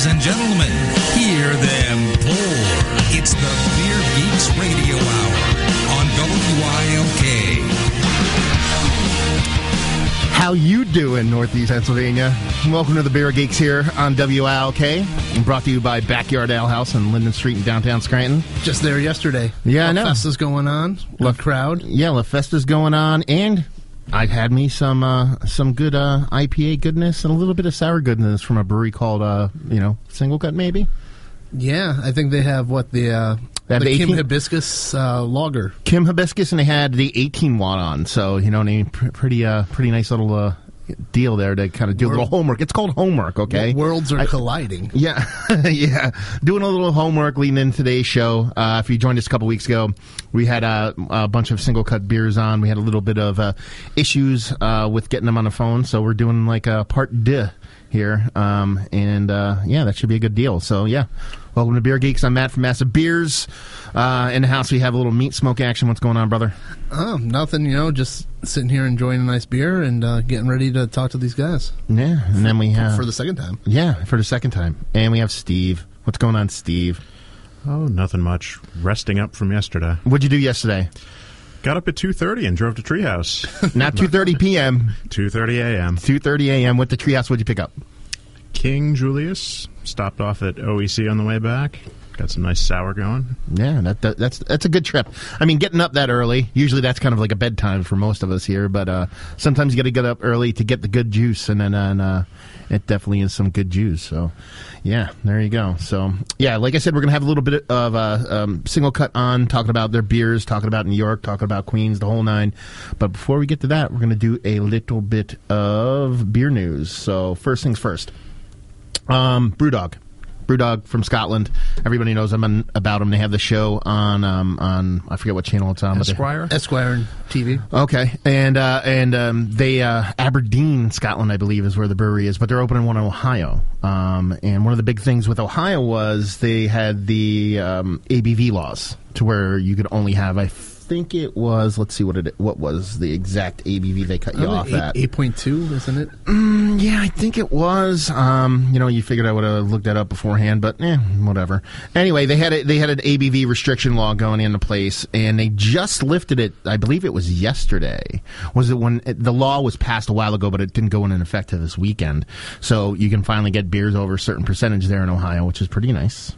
Ladies and gentlemen, hear them pour. It's the Beer Geeks Radio Hour on WILK. How you doing, Northeast Pennsylvania? Welcome to the Beer Geeks here on WILK, brought to you by Backyard Ale House on Linden Street in downtown Scranton. Just there yesterday. Yeah, I know. Festa's going on. Love crowd. Yeah, La Festa's going on, and I've had me some uh, some good uh, IPA goodness and a little bit of sour goodness from a brewery called uh, you know Single Cut maybe. Yeah, I think they have what the uh, the the Kim Hibiscus uh, lager. Kim Hibiscus, and they had the 18 watt on, so you know what I mean. Pr- pretty uh, pretty nice little uh, deal there to kind of do a little homework. It's called homework, okay? Worlds are I- colliding. Yeah, yeah. Doing a little homework leading into today's show. Uh, if you joined us a couple weeks ago, we had uh, a bunch of single cut beers on. We had a little bit of uh, issues uh, with getting them on the phone, so we're doing like a part deux here. Um, and uh, yeah, that should be a good deal. So yeah, welcome to Beer Geeks. I'm Matt from Massive Beers. Uh, in the house, we have a little meat smoke action. What's going on, brother? Oh, nothing, you know, just sitting here enjoying a nice beer and uh, getting ready to talk to these guys Yeah, and then we have for the second time. yeah for the second time, and we have Steve. What's going on, Steve? Oh, nothing much. Resting up from yesterday. What'd you do yesterday? Got up at two thirty and drove to Treehouse. Not 2:30 p.m. two thirty a.m. 2:30 a.m. With the treehouse, what'd you pick up? King Julius stopped off at OEC on the way back. Got some nice sour going. Yeah, that, that that's that's a good trip. I mean, getting up that early. Usually, that's kind of like a bedtime for most of us here. But uh, sometimes you got to get up early to get the good juice, and then and, uh, it definitely is some good juice. So, yeah, there you go. So, yeah, like I said, we're gonna have a little bit of uh, um, single cut on talking about their beers, talking about New York, talking about Queens, the whole nine. But before we get to that, we're gonna do a little bit of beer news. So, first things first. Um, Brewdog. Brewdog from Scotland. Everybody knows them and about them. They have the show on um, on I forget what channel it's on. but they- Esquire. Esquire and TV. Okay, and uh, and um, they uh, Aberdeen, Scotland, I believe, is where the brewery is, but they're opening one in Ohio. Um, and one of the big things with Ohio was they had the um, ABV laws to where you could only have, I think it was, let's see what it what was the exact ABV they cut you off at. eight point two, isn't it? Yeah, I think it was. Um, you know, you figured I would have looked that up beforehand, but eh, whatever. Anyway, they had a, they had an ABV restriction law going into place, and they just lifted it. I believe it was yesterday. Was it when it, the law was passed a while ago, but it didn't go into effect this weekend? So you can finally get beers over a certain percentage there in Ohio, which is pretty nice.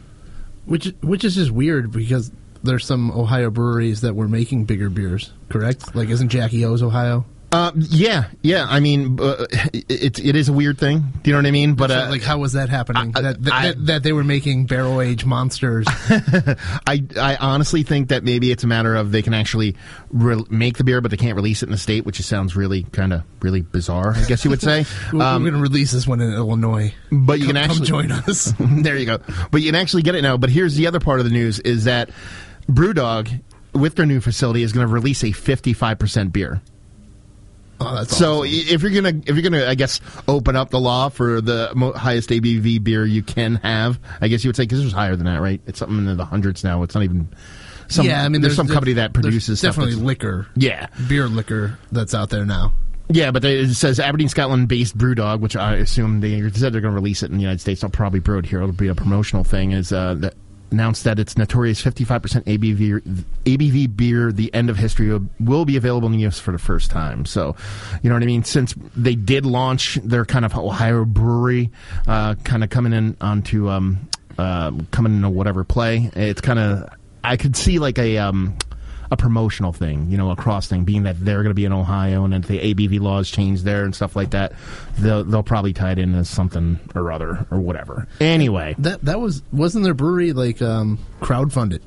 Which which is just weird because there's some Ohio breweries that were making bigger beers, correct? Like, isn't Jackie O's Ohio? Uh, yeah, yeah. I mean, uh, it, it is a weird thing. Do you know what I mean? But So, uh, like, how was that happening? I- that, that, I- that, they were making barrel aged monsters. I, I honestly think that maybe it's a matter of they can actually re- make the beer, but they can't release it in the state, which just sounds really kind of really bizarre. I guess you would say. We're Um, going to release this one in Illinois. but you Come, can come actually join us. there you go. But you can actually get it now. But here's the other part of the news: is that BrewDog, with their new facility, is going to release a 55 percent beer. Oh, that's So awesome. if you're gonna if you're gonna I guess open up the law for the mo- highest ABV beer you can have, I guess you would say because it's higher than that, right? It's something in the hundreds now. It's not even. Some, yeah, I mean, there's, some def- company that produces definitely liquor, Yeah, beer liquor that's out there now. yeah, but they, it says Aberdeen, Scotland-based BrewDog, which I assume they said they're going to release it in the United States. I'll probably brew it here. It'll be a promotional thing. Is uh, that announced that its notorious 55% ABV ABV beer, The End of History, will, be available in the U.S. for the first time. So, you know what I mean? Since they did launch their kind of Ohio brewery, uh, kind of coming in onto um, uh, coming into whatever play, it's kind of I could see like a. Um, a promotional thing, you know, a cross thing, being that they're going to be in Ohio and if the ABV laws change there and stuff like that, they'll, they'll probably tie it in as something or other or whatever. Anyway, That that was wasn't their brewery like um, crowdfunded?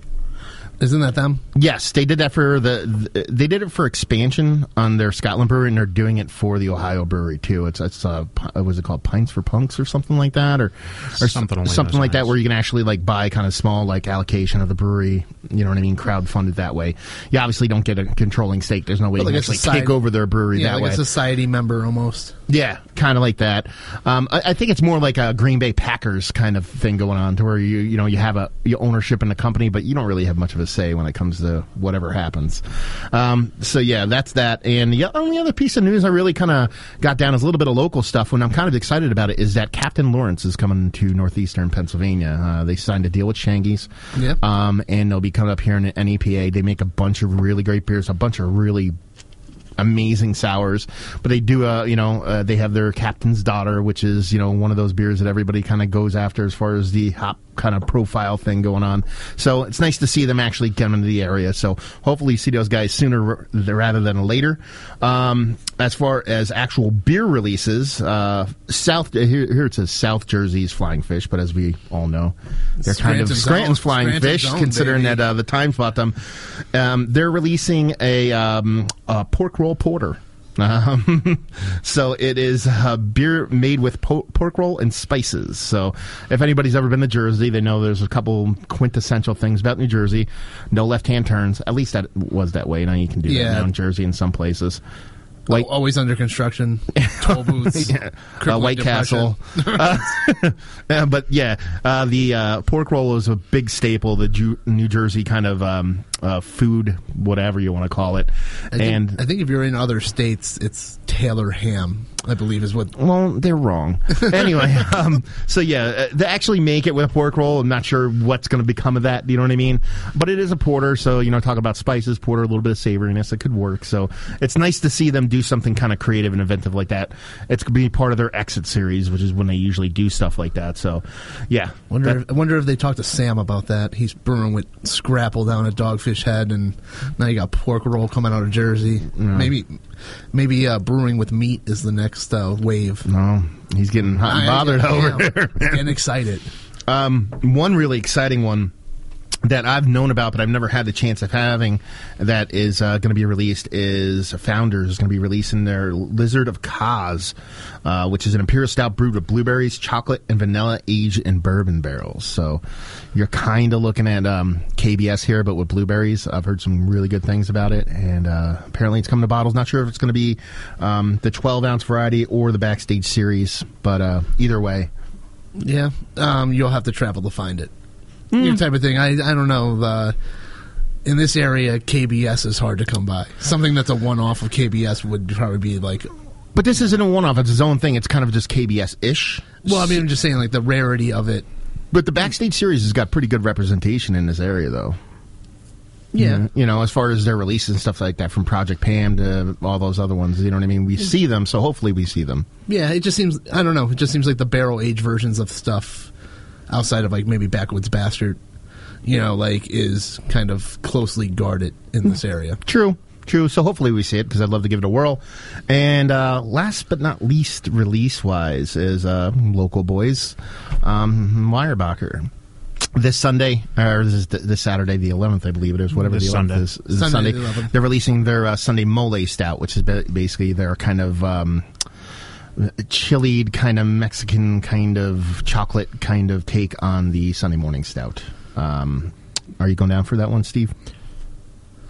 Isn't that them? yes, they did that for the, they did it for expansion on their Scotland brewery and they're doing it for the Ohio brewery too. It's, it's, uh, was it called Pints for Punks or something like that or, or Something something like that where you can actually like buy kind of small like allocation of the brewery, you know what I mean? Crowd funded that way. You obviously don't get a controlling stake. There's no way But you like can actually society- take over their brewery Yeah, that like way. a society member almost. Yeah, kind of like that. Um, I, I think it's more like a Green Bay Packers kind of thing going on, to where you you know you have a you ownership in the company, but you don't really have much of a say when it comes to whatever happens. Um, so yeah, that's that. And the only other piece of news I really kind of got down is a little bit of local stuff. When I'm kind of excited about it is that Captain Lawrence is coming to northeastern Pennsylvania. Uh, they signed a deal with Shangy's, Yep. um, and they'll be coming up here in an NEPA. They make a bunch of really great beers, a bunch of really amazing sours. But they do, uh, you know, uh, they have their Captain's Daughter, which is, you know, one of those beers that everybody kind of goes after as far as the hop kind of profile thing going on. So it's nice to see them actually come into the area. So hopefully you see those guys sooner rather than later. Um, as far as actual beer releases, uh, South here, here it says South Jersey's Flying Fish, but as we all know, they're kind of Scranton's Scranton's own- Flying Scranton's Fish, own, considering baby. that uh, the Times bought them. Um, they're releasing a, um, a pork roll porter. Um, so it is a beer made with po- pork roll and spices. So if anybody's ever been to Jersey, they know there's a couple quintessential things about New Jersey. No left-hand turns. At least that was that way. Now you can do that Yeah. now in Jersey in some places. Al- always under construction. Toll booths. Yeah. Uh, White depression. Castle. Uh, uh, but yeah, uh, the uh, pork roll is a big staple, the Ju- New Jersey kind of um, uh, food, whatever you want to call it. I think, and I think if you're in other states, it's Taylor ham. I believe is what. Well, they're wrong. anyway, um, so yeah, uh, they actually make it with a pork roll. I'm not sure what's going to become of that. You know what I mean? But it is a porter, so you know, talk about spices, porter, a little bit of savoriness. It could work. So it's nice to see them do something kind of creative and inventive like that. It's going to be part of their exit series, which is when they usually do stuff like that. So, yeah, Wonder, that- if, I wonder if they talked to Sam about that. He's brewing with Scrapple down at Dogfish Head, and now you got pork roll coming out of Jersey. Maybe, maybe uh, brewing with meat is the next uh, wave. no, he's getting hot and I- bothered I over am. there. Getting excited. Um, one really exciting one that I've known about, but I've never had the chance of having, that is uh, going to be released is Founders is going to be releasing their Lizard of Koz, uh, which is an imperial stout brewed with blueberries, chocolate, and vanilla aged in bourbon barrels. So you're kind of looking at um, KBS here, but with blueberries. I've heard some really good things about it, and uh, apparently it's coming to bottles. Not sure if it's going to be um, the 12 ounce variety or the backstage series, but uh, either way. Yeah, um, you'll have to travel to find it. Your type of thing. I I don't know. Uh, in this area, KBS is hard to come by. Something that's a one-off of KBS would probably be like. But this isn't a one-off; it's its own thing. It's kind of just KBS-ish. Well, I mean, I'm just saying, like the rarity of it. But the backstage series has got pretty good representation in this area, though. Yeah, You know, as far as their releases and stuff like that, from Project Pam to all those other ones. You know what I mean? We see them, so hopefully we see them. yeah. It just seems. I don't know. It just seems like the barrel age versions of stuff outside of like maybe Backwoods Bastard. You know, like is kind of closely guarded in this area. True, true. So hopefully we see it because I'd love to give it a whirl. And uh, last but not least, release-wise, is uh, local boys, um, Weyerbacher. This Sunday, or this, is this Saturday, the 11th, I believe it is, whatever This the 11th Sunday. is. is Sunday Sunday. the 11th. They're releasing their uh, Sunday Mole Stout, which is ba- basically their kind of um, chilled, kind of Mexican, kind of chocolate kind of take on the Sunday morning stout. Um, are you going down for that one, Steve?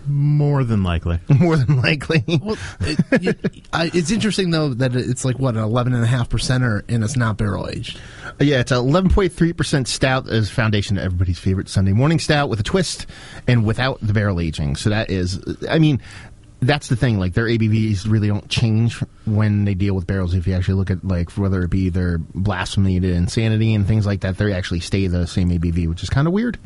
More than likely. More than likely. Well, it, you, I, it's interesting though that it's like what an eleven and a half percenter, and it's not barrel aged. Yeah, it's 11.3% stout as foundation to everybody's favorite Sunday morning stout with a twist and without the barrel aging. So that is, I mean, that's the thing. Like their ABVs really don't change when they deal with barrels. If you actually look at like whether it be their blasphemy to insanity and things like that, they actually stay the same ABV, which is kind of weird.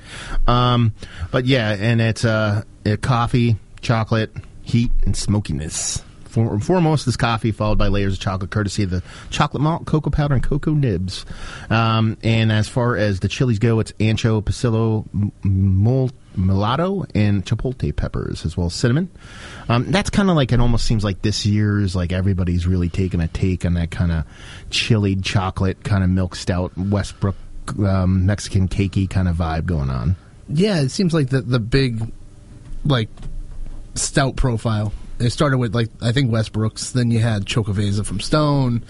Um, but yeah, and it's uh, coffee, chocolate, heat, and smokiness. For, foremost is coffee, followed by layers of chocolate, courtesy of the chocolate malt, cocoa powder, and cocoa nibs. Um, and as far as the chilies go, it's ancho, pasillo, mol- mulatto, and chipotle peppers, as well as cinnamon. Um, that's kind of like it almost seems like this year's like everybody's really taking a take on that kind of chilled chocolate, kind of milk stout, Westbrook um, Mexican cakey kind of vibe going on. Yeah, it seems like the the big like stout profile. It started with like I think Westbrook's. Then you had Xocoveza from Stone.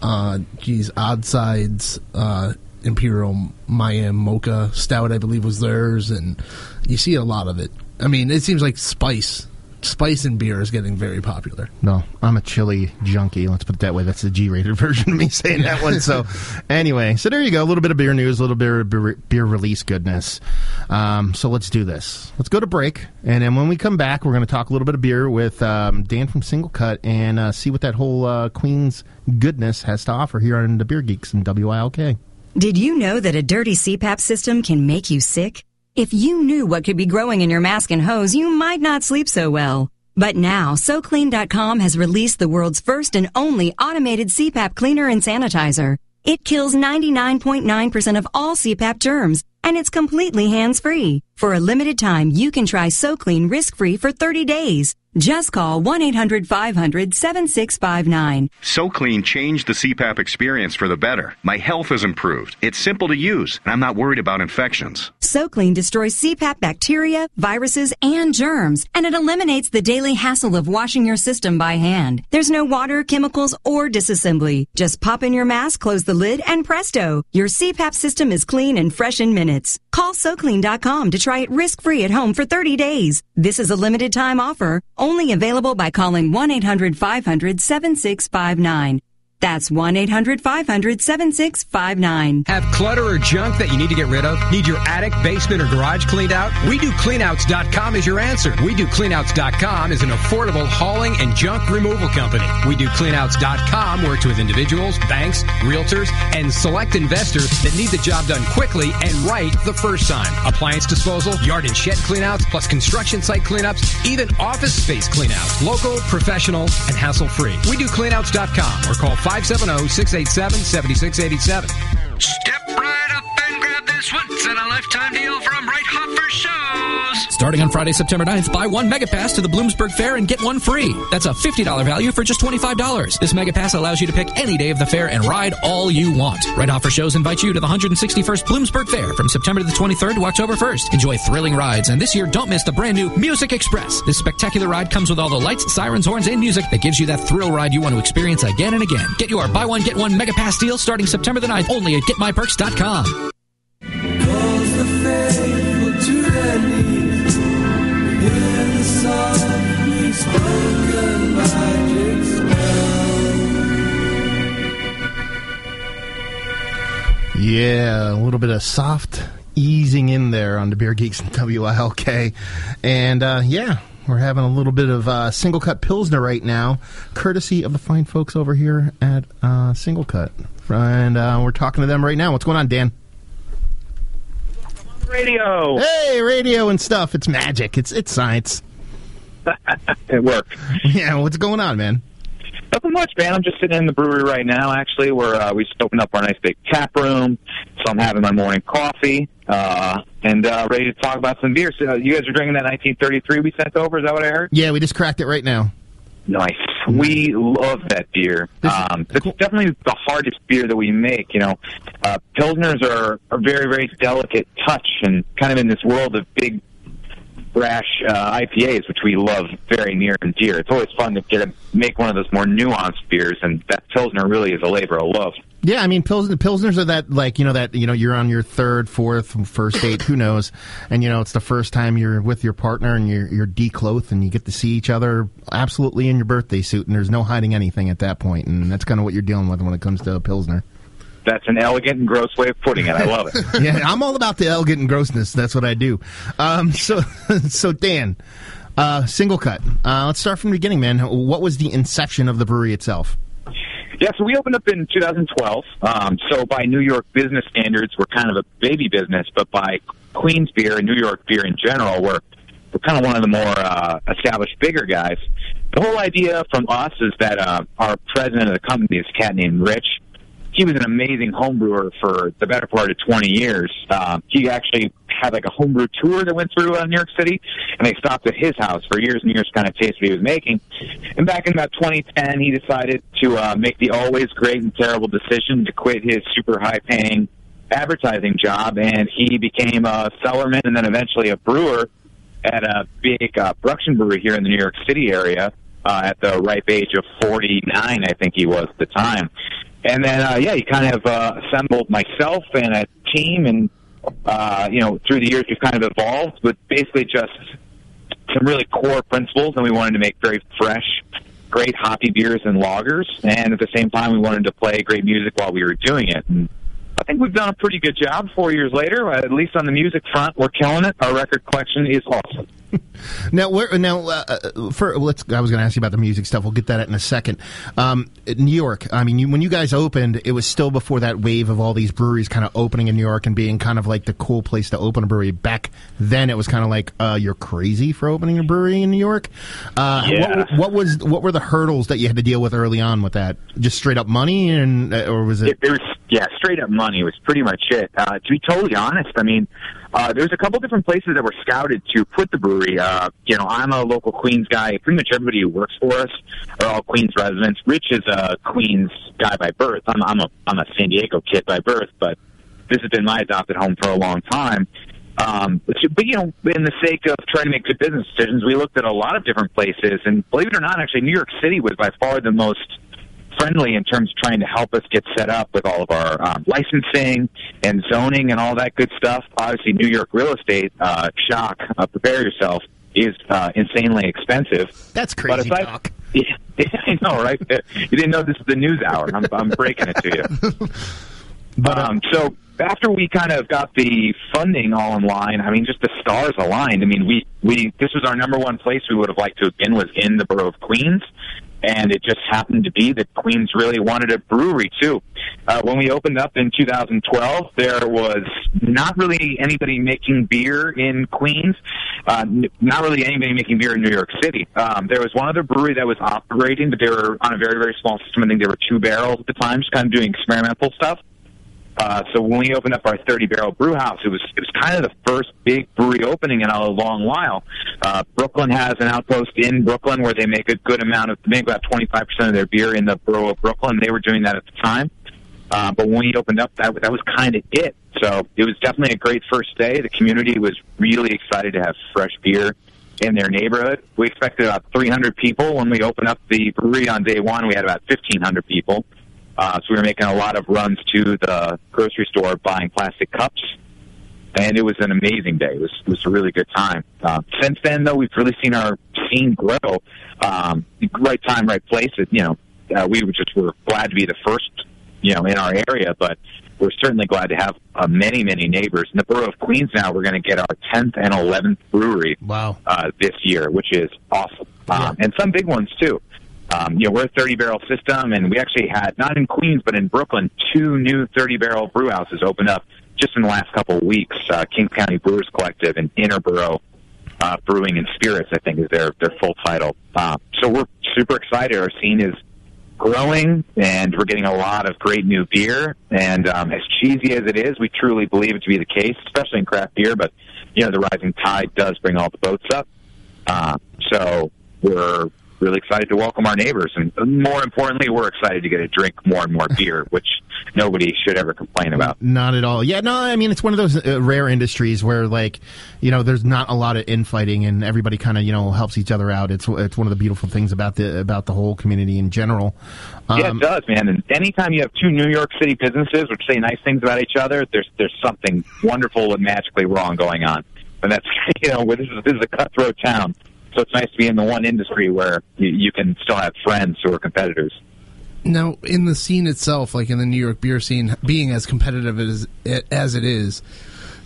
Uh, geez, Odd Sides, uh, Imperial Mayan Mocha Stout, I believe was theirs, and you see a lot of it. I mean, it seems like spice spice in beer is getting very popular. No, I'm a chili junkie. Let's put it that way. That's the G-rated version of me saying that one. So, anyway, so there you go. A little bit of beer news, a little bit of beer, beer release goodness. Um, so let's do this. Let's go to break, and then when we come back, we're going to talk a little bit of beer with um, Dan from Single Cut and uh, see what that whole uh, Queen's goodness has to offer here on the Beer Geeks and WILK. Did you know that a dirty CPAP system can make you sick? If you knew what could be growing in your mask and hose, you might not sleep so well. But now, SoClean.com has released the world's first and only automated CPAP cleaner and sanitizer. It kills 99.9% of all CPAP germs, and it's completely hands-free. For a limited time, you can try SoClean risk-free for 30 days. Just call 1-800-500-7659. SoClean changed the CPAP experience for the better. My health has improved. It's simple to use, and I'm not worried about infections. SoClean destroys CPAP bacteria, viruses, and germs, and it eliminates the daily hassle of washing your system by hand. There's no water, chemicals, or disassembly. Just pop in your mask, close the lid, and presto! Your CPAP system is clean and fresh in minutes. Call SoClean.com to try it risk-free at home for 30 days. This is a limited time offer, only available by calling 1-800-500-7659. That's 1-800-500-7659. Have clutter or junk that you need to get rid of? Need your attic, basement, or garage cleaned out? We do cleanouts.com is your answer. We do cleanouts.com is an affordable hauling and junk removal company. We do cleanouts.com works with individuals, banks, realtors, and select investors that need the job done quickly and right the first time. Appliance disposal, yard and shed cleanouts, plus construction site cleanups, even office space cleanouts. Local, professional, and hassle free. We do cleanouts.com or call 570 687 7687. Step right up and this once in a lifetime deal from Reithoffer Shows. Starting on Friday, September 9th, buy one Mega Pass to the Bloomsburg Fair and get one free. That's a $50 value for just $25. This Mega Pass allows you to pick any day of the fair and ride all you want. Reithoffer Shows invite you to the 161st Bloomsburg Fair from September the 23rd to October 1st. Enjoy thrilling rides, and this year don't miss the brand new Music Express. This spectacular ride comes with all the lights, sirens, horns, and music that gives you that thrill ride you want to experience again and again. Get your buy one, get one Mega Pass deal starting September the 9th only at getmyperks.com. Yeah, a little bit of soft easing in there on the Beer Geeks and WILK. And uh, yeah, we're having a little bit of uh, single cut Pilsner right now, courtesy of the fine folks over here at uh, Single Cut. And uh, we're talking to them right now. What's going on, Dan? Radio. Hey, radio and stuff. It's magic. It's it's science. it worked. Yeah, what's going on, man? Nothing much, man. I'm just sitting in the brewery right now. Actually, where uh, we just opened up our nice big tap room, so I'm having my morning coffee uh, and uh, ready to talk about some beer. So, uh, you guys are drinking that 1933 we sent over. Is that what I heard? Yeah, we just cracked it right now. Nice. We love that beer. Um, it's definitely the hardest beer that we make. You know, uh, pilsners are a very, very delicate touch, and kind of in this world of big, brash uh, IPAs, which we love very near and dear. It's always fun to get to make one of those more nuanced beers, and that pilsner really is a labor of love. Yeah, I mean, Pils- Pilsners are that, like, you know, that, you know, you're on your third, fourth, first date, who knows? And, you know, it's the first time you're with your partner and you're, you're declothed and you get to see each other absolutely in your birthday suit and there's no hiding anything at that point. And that's kind of what you're dealing with when it comes to a Pilsner. That's an elegant and gross way of putting it. I love it. yeah, I'm all about the elegant and grossness. That's what I do. Um, so, so Dan, uh, single cut. Uh, let's start from the beginning, man. What was the inception of the brewery itself? Yeah, so we opened up in 2012. Um, so by New York business standards, we're kind of a baby business, but by Queens beer and New York beer in general, we're we're kind of one of the more uh, established, bigger guys. The whole idea from us is that uh, our president of the company is a cat named Rich. He was an amazing homebrewer for the better part of 20 years. Um, he actually had like a homebrew tour that went through uh, New York City, and they stopped at his house for years and years to kind of taste what he was making. And back in about 2010, he decided to uh, make the always great and terrible decision to quit his super high paying advertising job, and he became a cellarman and then eventually a brewer at a big uh, production brewery here in the New York City area uh, at the ripe age of 49, I think he was at the time. And then, uh, yeah, he kind of uh, assembled myself and a team, and uh, you know, through the years we've kind of evolved, but basically just some really core principles, and we wanted to make very fresh, great hoppy beers and lagers, and at the same time, we wanted to play great music while we were doing it. And I think we've done a pretty good job. Four years later, at least on the music front, we're killing it. Our record collection is awesome. Now, where now? Uh, uh, for let's. I was going to ask you about the music stuff. We'll get that in a second. Um, New York. I mean, you, when you guys opened, it was still before that wave of all these breweries kind of opening in New York and being kind of like the cool place to open a brewery. Back then, it was kind of like uh, you're crazy for opening a brewery in New York. Uh, Yeah. what, what was what were the hurdles that you had to deal with early on with that? Just straight up money, and uh, or was it? It, was yeah, straight up money was pretty much it. Uh, to be totally honest, I mean, uh, there's a couple different places that were scouted to put the brewery. Uh, you know, I'm a local Queens guy. Pretty much everybody who works for us are all Queens residents. Rich is a Queens guy by birth. I'm, I'm a I'm a San Diego kid by birth, but this has been my adopted home for a long time. Um, but, but you know, in the sake of trying to make good business decisions, we looked at a lot of different places, and believe it or not, actually, New York City was by far the most friendly in terms of trying to help us get set up with all of our um, licensing and zoning and all that good stuff. Obviously, New York real estate, uh, shock, uh, prepare yourself, is uh, insanely expensive. That's But crazy aside- talk. Yeah, I know, right? You didn't know this is the news hour. I'm, I'm breaking it to you. But, um, so after we kind of got the funding all in line, I mean, just the stars aligned. I mean, we we this was our number one place we would have liked to have been was in the borough of Queens, and it just happened to be that Queens really wanted a brewery too. Uh, when we opened up in 2012, there was not really anybody making beer in Queens, uh, not really anybody making beer in New York City. Um, there was one other brewery that was operating, but they were on a very very small system. I think they were two barrels at the time, just kind of doing experimental stuff. Uh, so when we opened up our 30 barrel brew house, it was it was kind of the first big brewery opening in a long while. Uh, Brooklyn has an outpost in Brooklyn where they make a good amount of they make about 25 percent of their beer in the borough of Brooklyn. They were doing that at the time, uh, but when we opened up, that that was kind of it. So it was definitely a great first day. The community was really excited to have fresh beer in their neighborhood. We expected about 300 people when we opened up the brewery on day one. We had about 1,500 people. Uh, so we were making a lot of runs to the grocery store buying plastic cups. And it was an amazing day. It was, it was a really good time. Uh, since then, though, we've really seen our scene grow. Um, right time, right place. It, you know, uh, we were just were glad to be the first, you know, in our area, but we're certainly glad to have uh, many, many neighbors. In the borough of Queens now, we're going to get our 10th and 11th brewery wow. uh, this year, which is awesome. Um, and some big ones, too. Um, you know, we're a 30 barrel system, and we actually had, not in Queens, but in Brooklyn, two new 30 barrel brew houses open up just in the last couple of weeks. Uh, Kings County Brewers Collective and Interboro uh, Brewing and Spirits, I think, is their, their full title. Uh, so we're super excited. Our scene is growing, and we're getting a lot of great new beer. And um, as cheesy as it is, we truly believe it to be the case, especially in craft beer. But you know, the rising tide does bring all the boats up. Uh, so we're really excited to welcome our neighbors, and more importantly, we're excited to get to drink more and more beer, which nobody should ever complain about. Not at all. Yeah, no, I mean it's one of those uh, rare industries where like, you know, there's not a lot of infighting and everybody kind of, you know, helps each other out. It's it's one of the beautiful things about the about the whole community in general. yeah, Um, it does, man. And anytime you have two New York City businesses which say nice things about each other, there's there's something wonderful and magically wrong going on. And that's you know, this is this is a cutthroat town, so it's nice to be in the one industry where you, you can still have friends who are competitors. Now, in the scene itself, like in the New York beer scene, being as competitive as as it is,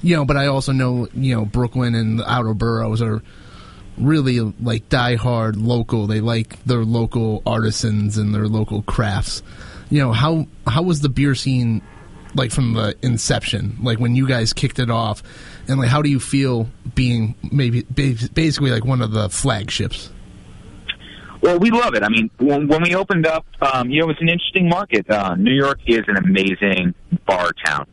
you know, but I also know, you know, Brooklyn and the outer boroughs are really like diehard local. They like their local artisans and their local crafts. You know, how how was the beer scene like from the inception? Like when you guys kicked it off, and like how do you feel being maybe basically like one of the flagships? Well, we love it. I mean, when, when we opened up, um, you know, it's an interesting market. Uh, New York is an amazing bar town.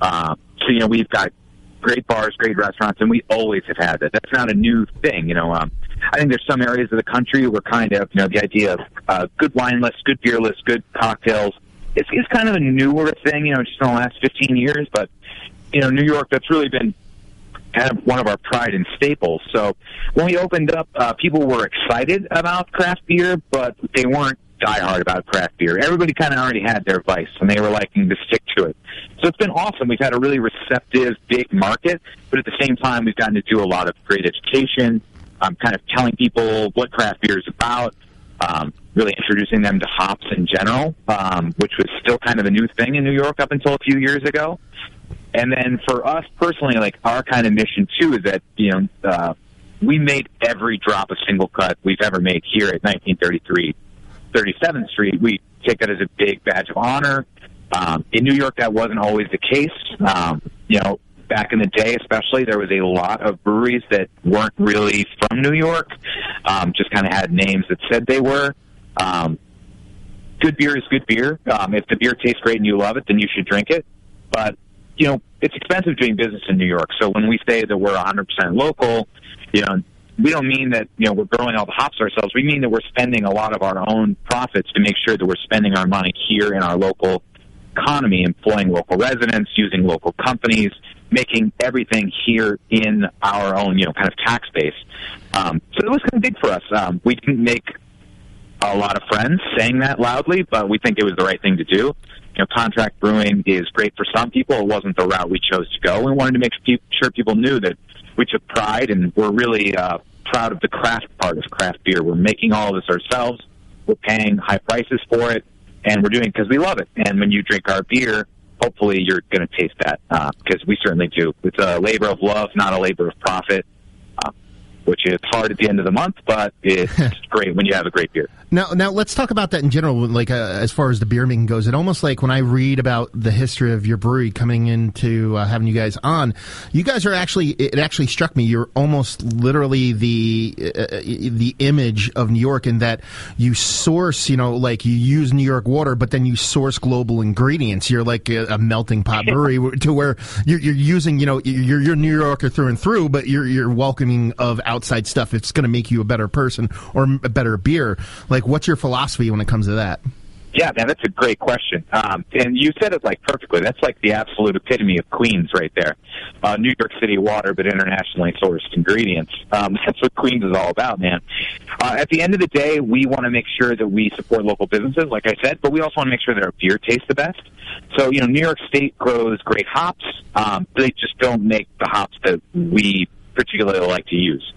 Uh, so, you know, we've got great bars, great restaurants, and we always have had that. That's not a new thing. You know, um, I think there's some areas of the country where kind of, you know, the idea of uh, good wine lists, good beer lists, good cocktails is, is kind of a newer thing, you know, just in the last 15 years. But, you know, New York, that's really been kind of one of our pride and staples. So when we opened up, uh, people were excited about craft beer, but they weren't diehard about craft beer. Everybody kind of already had their vice, and they were liking to stick to it. So it's been awesome. We've had a really receptive, big market, but at the same time, we've gotten to do a lot of great education. um, kind of telling people what craft beer is about, um, really introducing them to hops in general, um, which was still kind of a new thing in New York up until a few years ago. And then for us personally, like our kind of mission too is that you know uh, we made every drop of single cut we've ever made here at 1933 37th Street. We take that as a big badge of honor. Um, in New York, that wasn't always the case. Um, you know, back in the day, especially, there was a lot of breweries that weren't really from New York, um, just kind of had names that said they were. Um, good beer is good beer. Um, if the beer tastes great and you love it, then you should drink it. But you know, it's expensive doing business in New York. So when we say that we're 100% local, you know, we don't mean that you know we're growing all the hops ourselves. We mean that we're spending a lot of our own profits to make sure that we're spending our money here in our local economy, employing local residents, using local companies, making everything here in our own you know kind of tax base. Um, so it was kind of big for us. Um, we didn't make a lot of friends saying that loudly, but we think it was the right thing to do. You know, contract brewing is great for some people. It wasn't the route we chose to go. We wanted to make sure people knew that we took pride and we're really uh, proud of the craft part of craft beer. We're making all of this ourselves. We're paying high prices for it, and we're doing it because we love it. And when you drink our beer, hopefully you're going to taste that because uh, we certainly do. It's a labor of love, not a labor of profit. Which is hard at the end of the month, but it's great when you have a great beer. Now, now let's talk about that in general. Like uh, as far as the beer making goes, it almost like when I read about the history of your brewery coming into uh, having you guys on, you guys are actually. It actually struck me. You're almost literally the uh, uh the image of New York in that you source. You know, like you use New York water, but then you source global ingredients. You're like a, a melting pot brewery to where you're, you're, using. You know, you're, you're New Yorker through and through, but you're you're welcoming of outside stuff. It's going to make you a better person or a better beer. Like, what's your philosophy when it comes to that? Yeah, man, that's a great question. Um, and you said it like perfectly. That's like the absolute epitome of Queens right there. Uh, New York City water, but internationally sourced ingredients. Um, that's what Queens is all about, man. Uh, at the end of the day, we want to make sure that we support local businesses, like I said, but we also want to make sure that our beer tastes the best. So, you know, New York State grows great hops. Um, they just don't make the hops that we particularly like to use.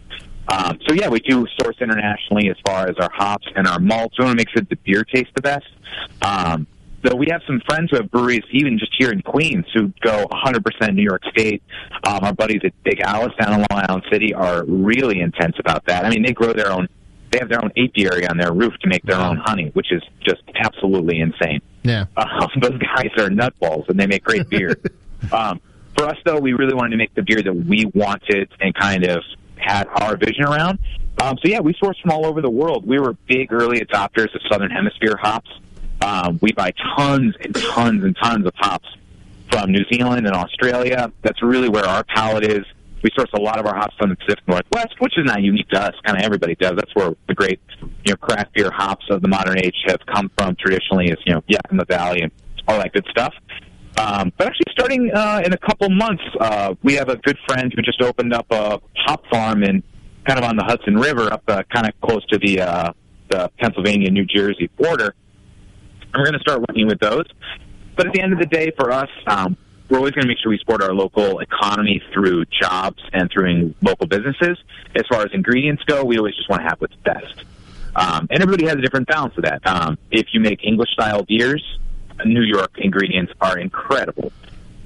Um, so yeah, we do source internationally as far as our hops and our malts. We want to make sure the beer tastes the best. Um, so we have some friends who have breweries, even just here in Queens, who go 100% New York State. Um, our buddies at Big Alice down in Long Island City are really intense about that. I mean, they grow their own. They have their own apiary on their roof to make their own honey, which is just absolutely insane. Yeah, um, those guys are nutballs, and they make great beer. um, for us, though, we really wanted to make the beer that we wanted and kind of had our vision around. Um, so yeah, we source from all over the world. We were big early adopters of Southern Hemisphere hops. Um, we buy tons and tons and tons of hops from New Zealand and Australia. That's really where our palate is. We source a lot of our hops from the Pacific Northwest, which is not unique to us. Kind of everybody does. That's where the great, you know, craft beer hops of the modern age have come from. Traditionally, is you know, Yakima Valley and all that good stuff. Um, but actually, starting uh, in a couple months, uh, we have a good friend who just opened up a hop farm in kind of on the Hudson River, up uh, kind of close to the uh, the Pennsylvania New Jersey border. And we're going to start working with those. But at the end of the day, for us, um, we're always going to make sure we support our local economy through jobs and through local businesses. As far as ingredients go, we always just want to have what's best. Um, and everybody has a different balance of that. Um, if you make English style beers, New York ingredients are incredible.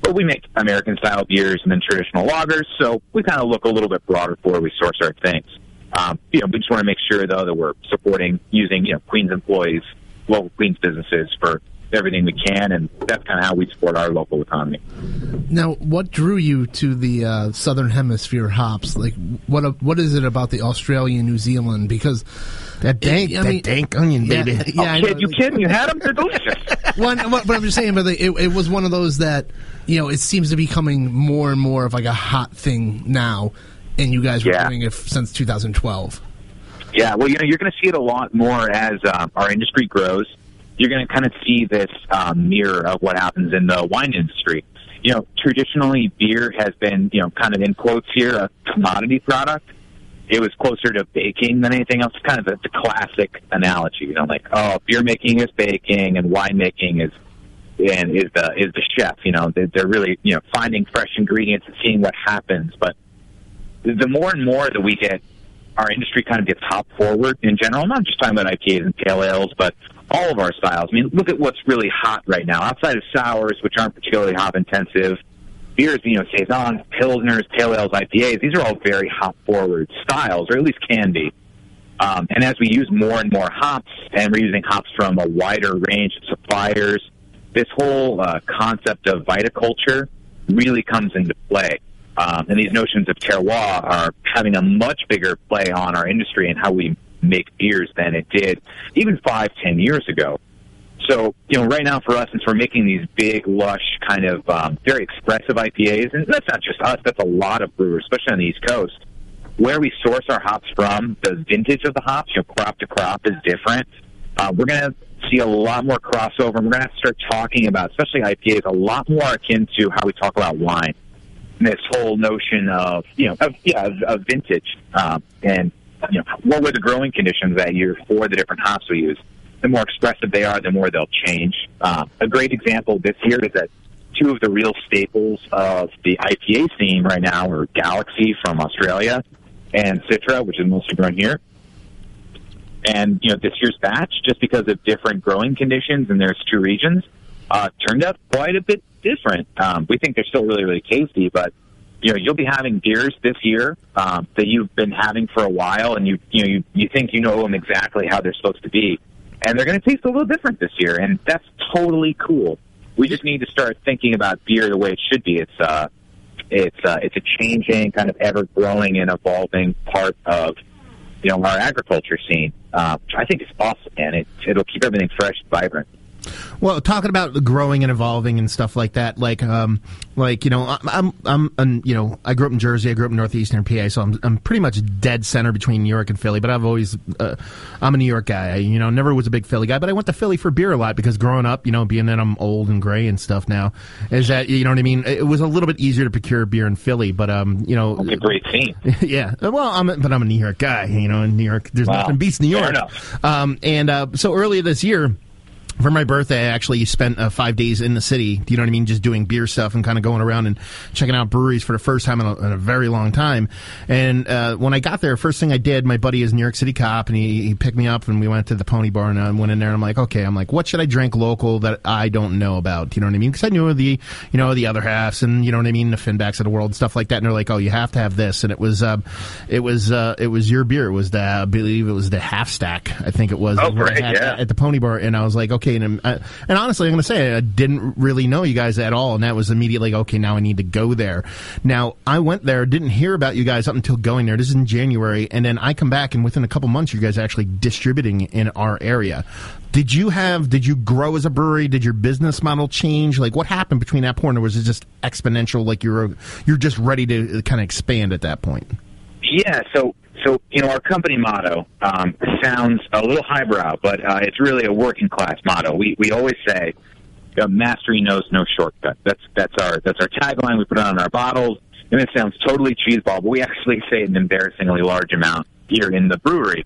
But we make American style beers and then traditional lagers, so we kind of look a little bit broader for where we source our things. Um, you know, we just want to make sure though that we're supporting using you know Queens employees, local Queens businesses for everything we can, and that's kind of how we support our local economy. Now, what drew you to the uh, Southern Hemisphere hops? Like, what what is it about the Australian, New Zealand? Because that dank, it, I that mean, dank onion, baby. Yeah, yeah oh, kid, you kidding? You had them? They're delicious. well, but I'm just saying, but it, it was one of those that you know it seems to be coming more and more of like a hot thing now, and you guys were yeah. doing it since 2012. Yeah, well, you know, you're going to see it a lot more as um, our industry grows you're going to kind of see this um, mirror of what happens in the wine industry. You know, traditionally beer has been, you know, kind of in quotes here, a commodity product. It was closer to baking than anything else. Kind of the, the classic analogy, you know, like oh, beer making is baking and wine making is and is the is the chef. You know, they're, they're really you know finding fresh ingredients and seeing what happens. But the more and more that we get our industry kind of gets hop forward in general. I'm not just talking about IPAs and pale ales, but all of our styles. I mean, look at what's really hot right now. Outside of sours, which aren't particularly hop intensive, beers, you know, saisons, pilsners, pale ales, IPAs. These are all very hop forward styles, or at least can be. Um, and as we use more and more hops, and we're using hops from a wider range of suppliers, this whole uh, concept of viticulture really comes into play. Um, and these notions of terroir are having a much bigger play on our industry and how we make beers than it did even five, ten years ago. So, you know, right now for us, since we're making these big, lush, kind of um, very expressive IPAs, and that's not just us, that's a lot of brewers, especially on the East Coast, where we source our hops from, the vintage of the hops, you know, crop to crop is different. Uh, we're going to see a lot more crossover, and we're going to start talking about, especially IPAs, a lot more akin to how we talk about wine. And this whole notion of, you know, of, yeah, of, vintage, um, and, you know, what were the growing conditions that year for the different hops we use? The more expressive they are, the more they'll change. Uh, a great example this year is that two of the real staples of the IPA scene right now are Galaxy from Australia and Citra, which is mostly grown here. And you know, this year's batch, just because of different growing conditions and there's two regions, uh, turned out quite a bit different. Um, we think they're still really, really tasty, but you know, you'll be having beers this year um, that you've been having for a while, and you you know you, you think you know them exactly how they're supposed to be, and they're going to taste a little different this year, and that's totally cool. We just need to start thinking about beer the way it should be. It's uh, it's uh, it's a changing, kind of ever growing and evolving part of you know our agriculture scene. Uh, which I think is awesome, and it it'll keep everything fresh and vibrant. Well, talking about growing and evolving and stuff like that, like, um, like you know, I'm, I'm, I'm, you know, I grew up in Jersey, I grew up in northeastern PA, so I'm, I'm pretty much dead center between New York and Philly. But I've always, uh, I'm a New York guy. I, you know, never was a big Philly guy, but I went to Philly for beer a lot because growing up, you know, being that I'm old and gray and stuff now, is that you know what I mean? It was a little bit easier to procure beer in Philly, but um, you know, It's a great team. yeah. Well, I'm a, but I'm a New York guy. You know, in New York, there's Wow. nothing beats New Fair York. enough. Um, and uh, so earlier this year. For my birthday, I actually spent uh, five days in the city. You know what I mean? Just doing beer stuff and kind of going around and checking out breweries for the first time in a, in a very long time. And uh, when I got there, first thing I did, my buddy is a New York City cop, and he, he picked me up, and we went to the Pony Bar, and I went in there, and I'm like, okay, I'm like, what should I drink local that I don't know about? You know what I mean? Because I knew the, you know, the other halves, and you know what I mean, the Finbacks of the world and stuff like that. And they're like, oh, you have to have this, and it was, uh, it was, uh, it was your beer. It was the, I believe it was the half stack. I think it was. Oh, what I great, had yeah. At the Pony Bar, and I was like, okay, and, uh, and honestly, I'm going to say I didn't really know you guys at all, and that was immediately okay. Now I need to go there. Now I went there, didn't hear about you guys up until going there. This is in January, and then I come back, and within a couple months, you guys are actually distributing in our area. Did you have? Did you grow as a brewery? Did your business model change? Like what happened between that point, or was it just exponential? Like you're you're just ready to kind of expand at that point? Yeah, so so you know our company motto um, sounds a little highbrow, but uh, it's really a working class motto. We we always say, uh, "Mastery knows no shortcut." That's that's our that's our tagline. We put it on our bottles, and it sounds totally cheeseball, but we actually say it an embarrassingly large amount here in the brewery.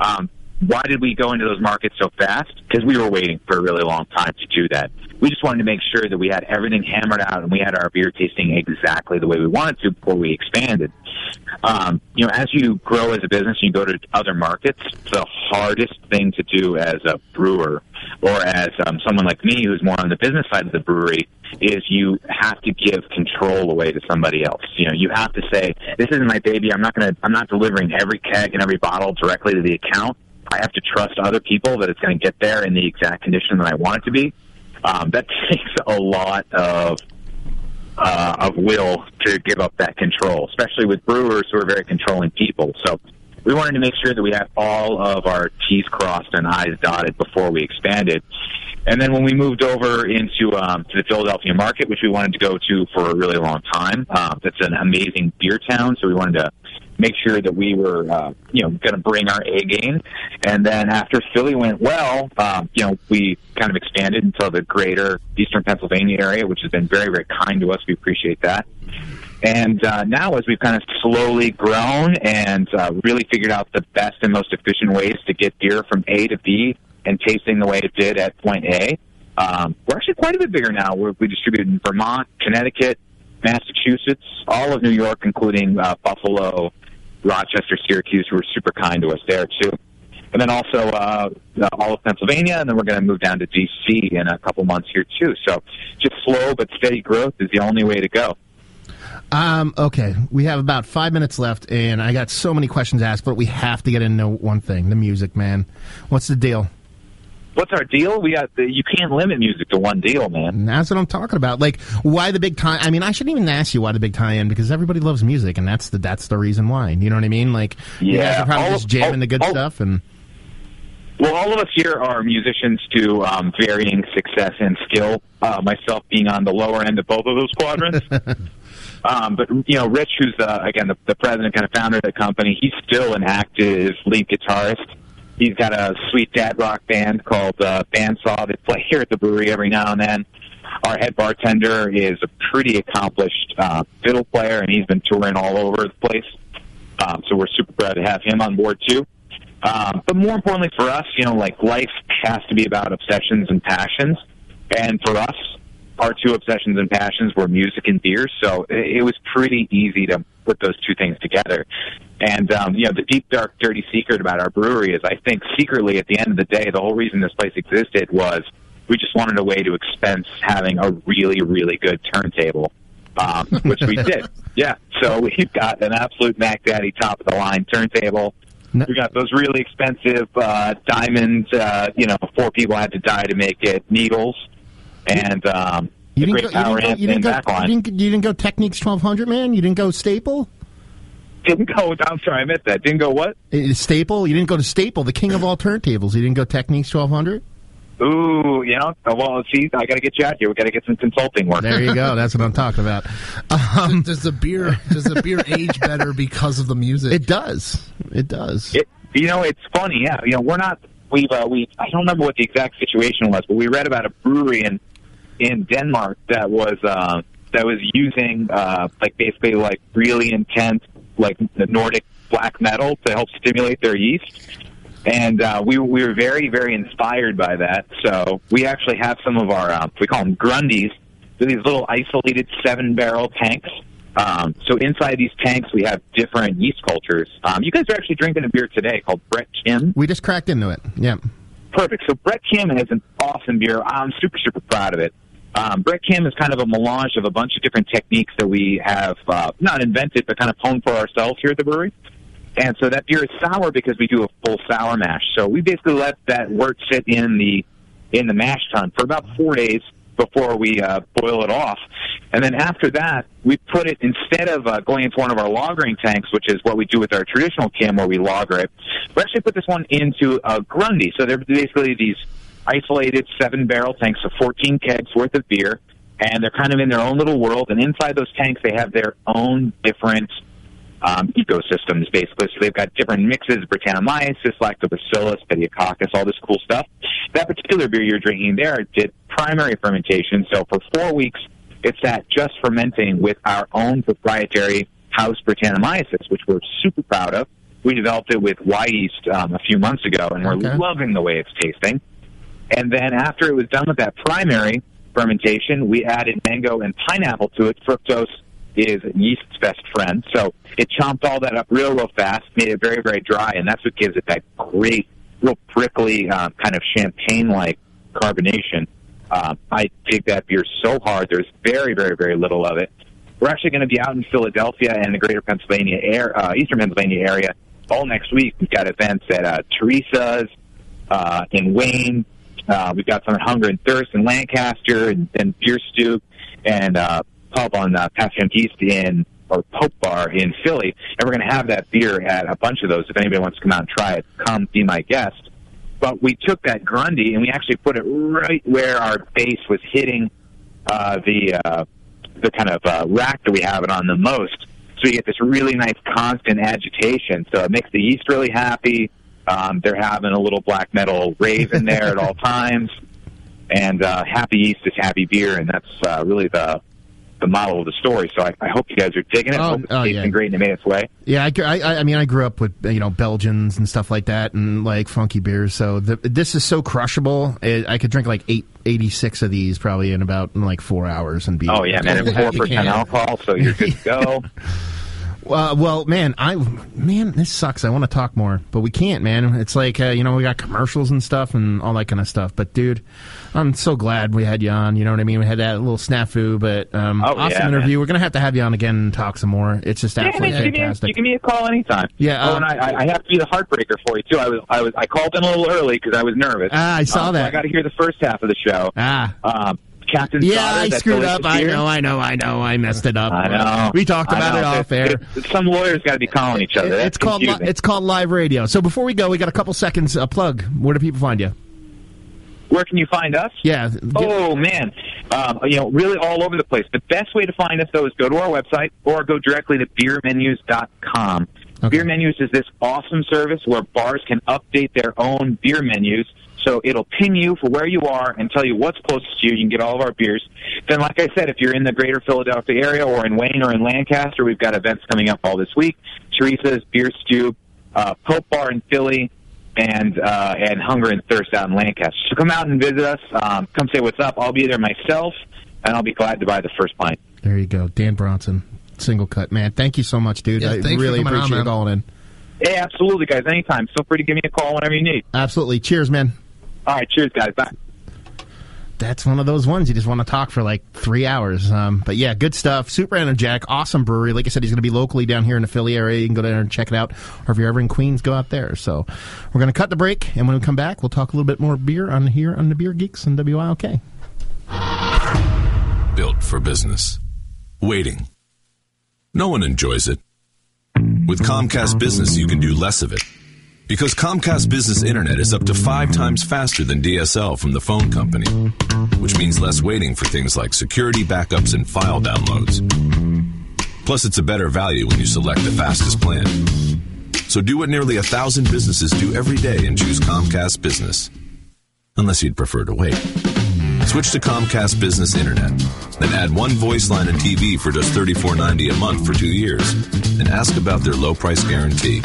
Um, why did we go into those markets so fast? Because we were waiting for a really long time to do that. We just wanted to make sure that we had everything hammered out and we had our beer tasting exactly the way we wanted to before we expanded. Um, you know, as you grow as a business and you go to other markets, the hardest thing to do as a brewer or as um, someone like me who's more on the business side of the brewery is you have to give control away to somebody else. You know, you have to say, "This isn't my baby. I'm not going to. I'm not delivering every keg and every bottle directly to the account. I have to trust other people that it's going to get there in the exact condition that I want it to be." Um, that takes a lot of uh, of will to give up that control, especially with brewers who are very controlling people. So we wanted to make sure that we had all of our T's crossed and I's dotted before we expanded. And then when we moved over into um, to the Philadelphia market, which we wanted to go to for a really long time, uh, that's an amazing beer town. So we wanted to make sure that we were, uh, you know, going to bring our A game. And then after Philly went well, um, you know, we kind of expanded into the greater Eastern Pennsylvania area, which has been very, very kind to us. We appreciate that. And uh, now, as we've kind of slowly grown and uh, really figured out the best and most efficient ways to get beer from A to B and tasting the way it did at point A, um, we're actually quite a bit bigger now. We're, we distribute in Vermont, Connecticut, Massachusetts, all of New York, including uh, Buffalo, Rochester, Syracuse, who were super kind to us there too. And then also uh, all of Pennsylvania, and then we're going to move down to D.C. in a couple months here too. So just slow but steady growth is the only way to go. Um, okay, we have about five minutes left, and I got so many questions asked, but we have to get into one thing: the music, man. What's the deal? What's our deal? We got the, you can't limit music to one deal, man. And that's what I'm talking about. Like, why the big tie? I mean, I shouldn't even ask you why the big tie-in because everybody loves music, and that's the that's the reason why. You know what I mean? Like, you guys Yeah, are probably all just jamming all- the good all- stuff, and Well, all of us here are musicians to um, varying success and skill. Uh, myself being on the lower end of both of those quadrants. um, but you know, Rich, who's uh, again the, the president, kind of founder of the company, he's still an active lead guitarist. He's got a sweet dad rock band called uh, Bandsaw that play here at the brewery every now and then. Our head bartender is a pretty accomplished uh, fiddle player, and he's been touring all over the place. Um, so we're super proud to have him on board too. Um, but more importantly for us, you know, like life has to be about obsessions and passions. And for us, our two obsessions and passions were music and beer. So it, it was pretty easy to put those two things together. And, um, you know, the deep, dark, dirty secret about our brewery is I think secretly at the end of the day, the whole reason this place existed was we just wanted a way to expense having a really, really good turntable, um, which we did. Yeah. So we've got an absolute Mac Daddy top of the line turntable. We got those really expensive uh, diamond. Uh, you know, four people had to die to make it. Needles and um, you the great go, you, power didn't go, you, didn't and go, backline. you, didn't, you didn't go Technics 1200, man. You didn't go Staple. Didn't go. I'm sorry, I missed that. Didn't go what? Staple. You didn't go to Staple, the king of all turntables. You didn't go Technics 1200. Ooh, you know. uh, Well, see, I got to get you out here. We got to get some consulting work. There you go. That's what I'm talking about. Um, does the beer does the beer age better because of the music? It does. It does. It, you know, it's funny. Yeah, you know, we're not. We've uh, we. I don't remember what the exact situation was, but we read about a brewery in in Denmark that was uh, that was using uh, like basically like really intense like the Nordic black metal to help stimulate their yeast. And uh, we we were very very inspired by that. So we actually have some of our uh, we call them grundies. They're these little isolated seven barrel tanks. Um, so inside these tanks we have different yeast cultures. Um, you guys are actually drinking a beer today called Brett Kim. We just cracked into it. Yeah. Perfect. So Brett Kim has an awesome beer. I'm super, super proud of it. Um, Brett Kim is kind of a melange of a bunch of different techniques that we have uh, not invented, but kind of honed for ourselves here at the brewery. And so that beer is sour because we do a full sour mash. So we basically let that wort sit in the in the mash tun for about four days before we uh, boil it off. And then after that, we put it instead of uh, going into one of our lagering tanks, which is what we do with our traditional kim, where we lager it. We actually put this one into a grundy. So they're basically these isolated seven barrel tanks of 14 kegs worth of beer, and they're kind of in their own little world. And inside those tanks, they have their own different um, ecosystems, basically. So they've got different mixes, Brettanomyces, Lactobacillus, Pediococcus, all this cool stuff. That particular beer you're drinking there did primary fermentation. So for four weeks, it's that just fermenting with our own proprietary house Brettanomyces, which we're super proud of. We developed it with Wyeast um, a few months ago, and we're Okay. loving the way it's tasting. And then after it was done with that primary fermentation, we added mango and pineapple to it. Fructose is yeast's best friend. So it chomped all that up real, real fast, made it very, very dry, and that's what gives it that great, real prickly, uh, kind of champagne-like carbonation. Uh, I dig that beer so hard. There's very, very, very little of it. We're actually going to be out in Philadelphia and the greater Pennsylvania air, uh, eastern Pennsylvania area all next week. We've got events at uh, Teresa's uh, in Wayne. Uh, we've got some Hunger and Thirst in Lancaster and, and Beer Stew and uh, pub on uh, Passyunk East in or Pope Bar in Philly. And we're going to have that beer at a bunch of those. If anybody wants to come out and try it, come be my guest. But we took that Grundy and we actually put it right where our base was hitting uh, the uh, the kind of uh, rack that we have it on the most. So you get this really nice constant agitation. So it makes the yeast really happy. Um, they're having a little black metal rave in there at all times. And uh, happy yeast is happy beer, and that's uh, really the the model of the story. So I, I hope you guys are digging it. Oh, hope it's oh, yeah. great and it made its way. Yeah, I, I, I mean, I grew up with you know Belgians and stuff like that, and like funky beers. So the, this is so crushable. I I could drink like eight, 86 of these probably in about like four hours and be. Oh yeah, man! It's four percent alcohol, so you're good to go. Uh, well, man, I man, this sucks. I want to talk more, but we can't, man. It's like uh, you know we got commercials and stuff and all that kind of stuff. But dude, I'm so glad we had you on. You know what I mean? We had that little snafu, but um, Oh, awesome yeah, interview. man. We're gonna have to have you on again and talk some more. It's just Yeah, absolutely man, give me a- fantastic. you give me a call anytime. Yeah, Oh, uh, and I, I- have to be the heartbreaker for you too. I was, I was, I called in a little early because I was nervous. Ah, I saw Um, so that. I got to hear the first half of the show. Ah. Um, Captain. Yeah, Sauter, I screwed up. I know, I know, I know. I messed it up. I know. We talked about it off air. Some lawyers got to be calling each other. That's It's called li- it's called live radio. So before we go, we got a couple seconds. A plug. Where do people find you? Where can you find us? Yeah. Oh man, um, you know, really all over the place. The best way to find us though is go to our website or go directly to beermenus.com. Beer Menus is this awesome service where bars can update their own beer menus. So it'll pin you for where you are and tell you what's closest to you. You can get all of our beers. Then, like I said, if you're in the greater Philadelphia area or in Wayne or in Lancaster, we've got events coming up all this week. Teresa's Beer Stew, uh, Pope Bar in Philly, and uh, and Hunger and Thirst out in Lancaster. So come out and visit us. Um, come say what's up. I'll be there myself, and I'll be glad to buy the first pint. There you go, Dan Bronson, single cut man. Thank you so much, dude. Yeah, I really coming on, appreciate you calling in. Hey, absolutely, guys. Anytime. Feel free to give me a call whenever you need. Absolutely. Cheers, man. All right. Cheers, guys. Bye. That's one of those ones you just want to talk for like three hours. Um, but yeah, good stuff. Super energetic, awesome brewery. Like I said, he's going to be locally down here in the Philly area. You can go down there and check it out. Or if you're ever in Queens, go out there. So we're going to cut the break, and when we come back, we'll talk a little bit more beer on here on the Beer Geeks and WILK. Built for business. Waiting. No one enjoys it. With Comcast Business, you can do less of it. Because Comcast Business Internet is up to five times faster than DSL from the phone company, which means less waiting for things like security backups and file downloads. Plus, it's a better value when you select the fastest plan. So do what nearly a thousand businesses do every day and choose Comcast Business. Unless you'd prefer to wait. Switch to Comcast Business Internet. Then add one voice line and TV for just $34.90 a month for two years. And ask about their low price guarantee.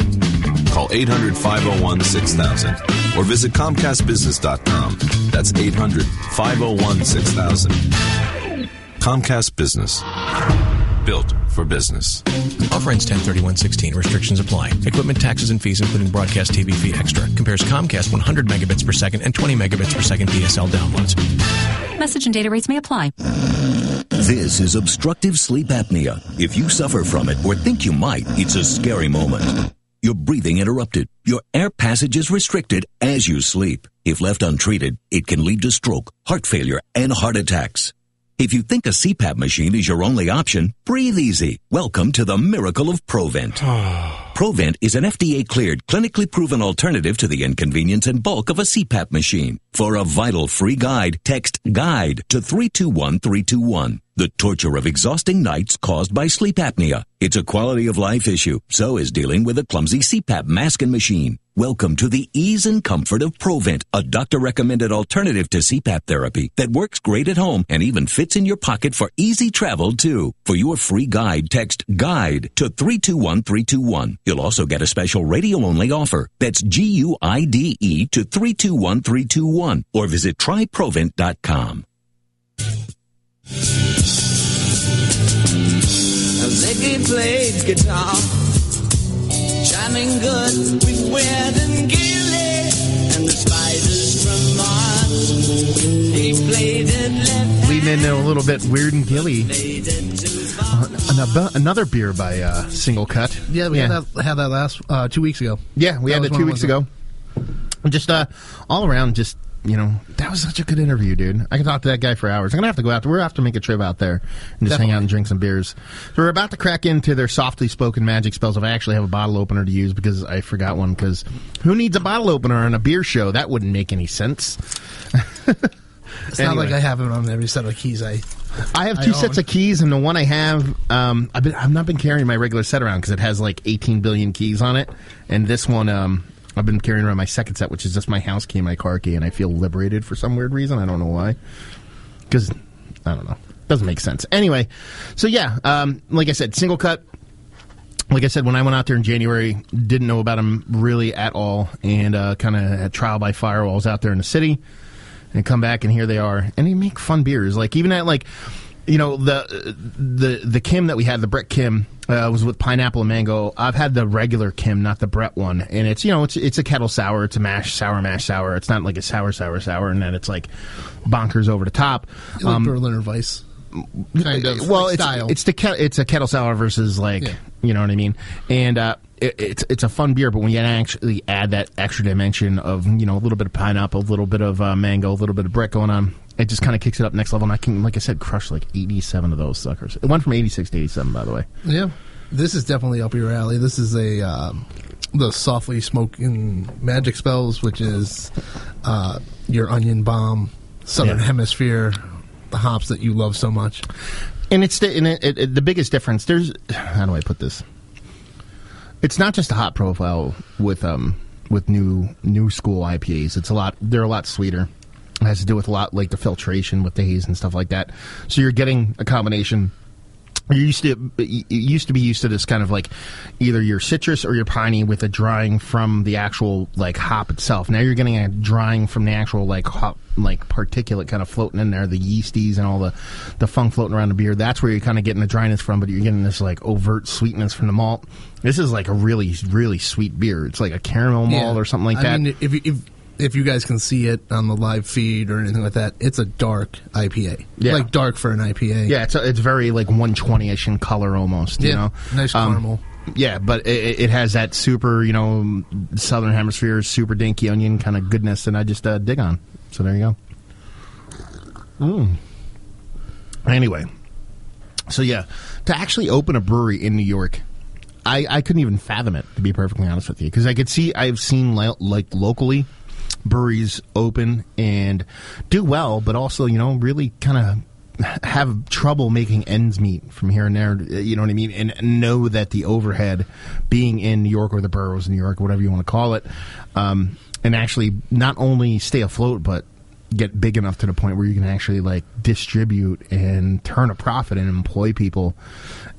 Call 800 501 6000 or visit ComcastBusiness.com. That's 800 501 6000. Comcast Business. Built for business. Offer ends 103116. Restrictions apply. Equipment taxes and fees, including broadcast TV fee extra. Compares Comcast 100 megabits per second and 20 megabits per second DSL downloads. Message and data rates may apply. This is obstructive sleep apnea. If you suffer from it or think you might, it's a scary moment. Your breathing interrupted. Your air passage is restricted as you sleep. If left untreated, it can lead to stroke, heart failure, and heart attacks. If you think a CPAP machine is your only option, breathe easy. Welcome to the miracle of Provent. Provent is an FDA cleared, clinically proven alternative to the inconvenience and bulk of a CPAP machine. For a vital free guide, text GUIDE to 321321. The torture of exhausting nights caused by sleep apnea. It's a quality of life issue. So is dealing with a clumsy CPAP mask and machine. Welcome to the ease and comfort of Provent, a doctor recommended alternative to CPAP therapy that works great at home and even fits in your pocket for easy travel too. For your free guide, text GUIDE to 321321. You'll also get a special radio only offer. That's G-U-I-D-E to 321321 or visit tryprovent.com. Ziggy played guitar, chiming good with Weird and Gilly, and the spiders from Mars. He played it Leading into a little bit weird and gilly. Uh, another, another beer by uh, Single Cut. Yeah, we Had, that, had that last uh, two weeks ago. Yeah, we That had it two weeks ago. Just uh, all around, just you know, that was such a good interview, dude. I could talk to that guy for hours. I'm gonna have to go out. We're gonna have to make a trip out there and just hang out and drink some beers. So we're about to crack into their softly spoken magic spells. If I actually have a bottle opener to use because I forgot one. Because who needs a bottle opener on a beer show? That wouldn't make any sense. It's not like I have it on every set of keys. I I have two own. sets of keys, and the one I have, um, I've, been, I've not been carrying my regular set around because it has like 18 billion keys on it. And this one, um, I've been carrying around my second set, which is just my house key and my car key, and I feel liberated for some weird reason. I don't know why. Because, I don't know. Doesn't make sense. Anyway, so yeah, um, like I said, single cut. Like I said, when I went out there in January, didn't know about them really at all, and uh, kind of trial by fire while I was out there in the city and come back and here they are and they make fun beers like even at like you know the the the Kim that we had, the Brett Kim, uh, was with pineapple and mango. I've had the regular Kim, not the Brett one, and it's you know it's it's a kettle sour, it's a mash sour mash sour. It's not like a sour sour sour, and then it's like bonkers over the top. like Um, Berliner Weiss, kind of. well, like it's style. it's the it's a kettle sour versus like Yeah. you know what I mean, and uh, it, it's it's a fun beer. But when you actually add that extra dimension of you know a little bit of pineapple, a little bit of uh, mango, a little bit of Brett going on, it just kind of kicks it up next level. And I can, like I said, crush like eighty seven of those suckers. It went from eighty six to eighty seven, by the way. Yeah, this is definitely up your alley. This is a um, the softly spoken magic spells, which is uh, your onion bomb, Southern Yeah. Hemisphere, the hops that you love so much. And it's the, and it, it, it- the biggest difference. There's how do I put this? It's not just a hot profile with um with new new school IPAs. It's a lot. They're a lot sweeter. It has to do with a lot like the filtration with the haze and stuff like that. So you're getting a combination. You used to you used to be used to this kind of like either your citrus or your piney with a drying from the actual like hop itself. Now you're getting a drying from the actual like hop like particulate kind of floating in there, the yeasties and all the the funk floating around the beer. That's where you're kind of getting the dryness from, but you're getting this like overt sweetness from the malt. This is like a really really sweet beer. It's like a caramel malt Yeah. or something like I that. mean, if if if you guys can see it on the live feed or anything like that, it's a dark IPA. Yeah. like dark for an IPA. Yeah, it's it's very like 120ish in color almost. You Yeah, know, nice Um, caramel. yeah, but it, it has that super, you know, southern hemisphere super dinky onion kind of goodness, and I just uh, dig on. So there you go. Mm. Anyway, so yeah, to actually open a brewery in New York. I, I couldn't even fathom it to be perfectly honest with you because I could see I've seen li- like locally breweries open and do well, but also you know really kind of have trouble making ends meet from here and there. You know what I mean? And know that the overhead, being in New York or the boroughs of New York, whatever you want to call it, um, and actually not only stay afloat but get big enough to the point where you can actually like distribute and turn a profit and employ people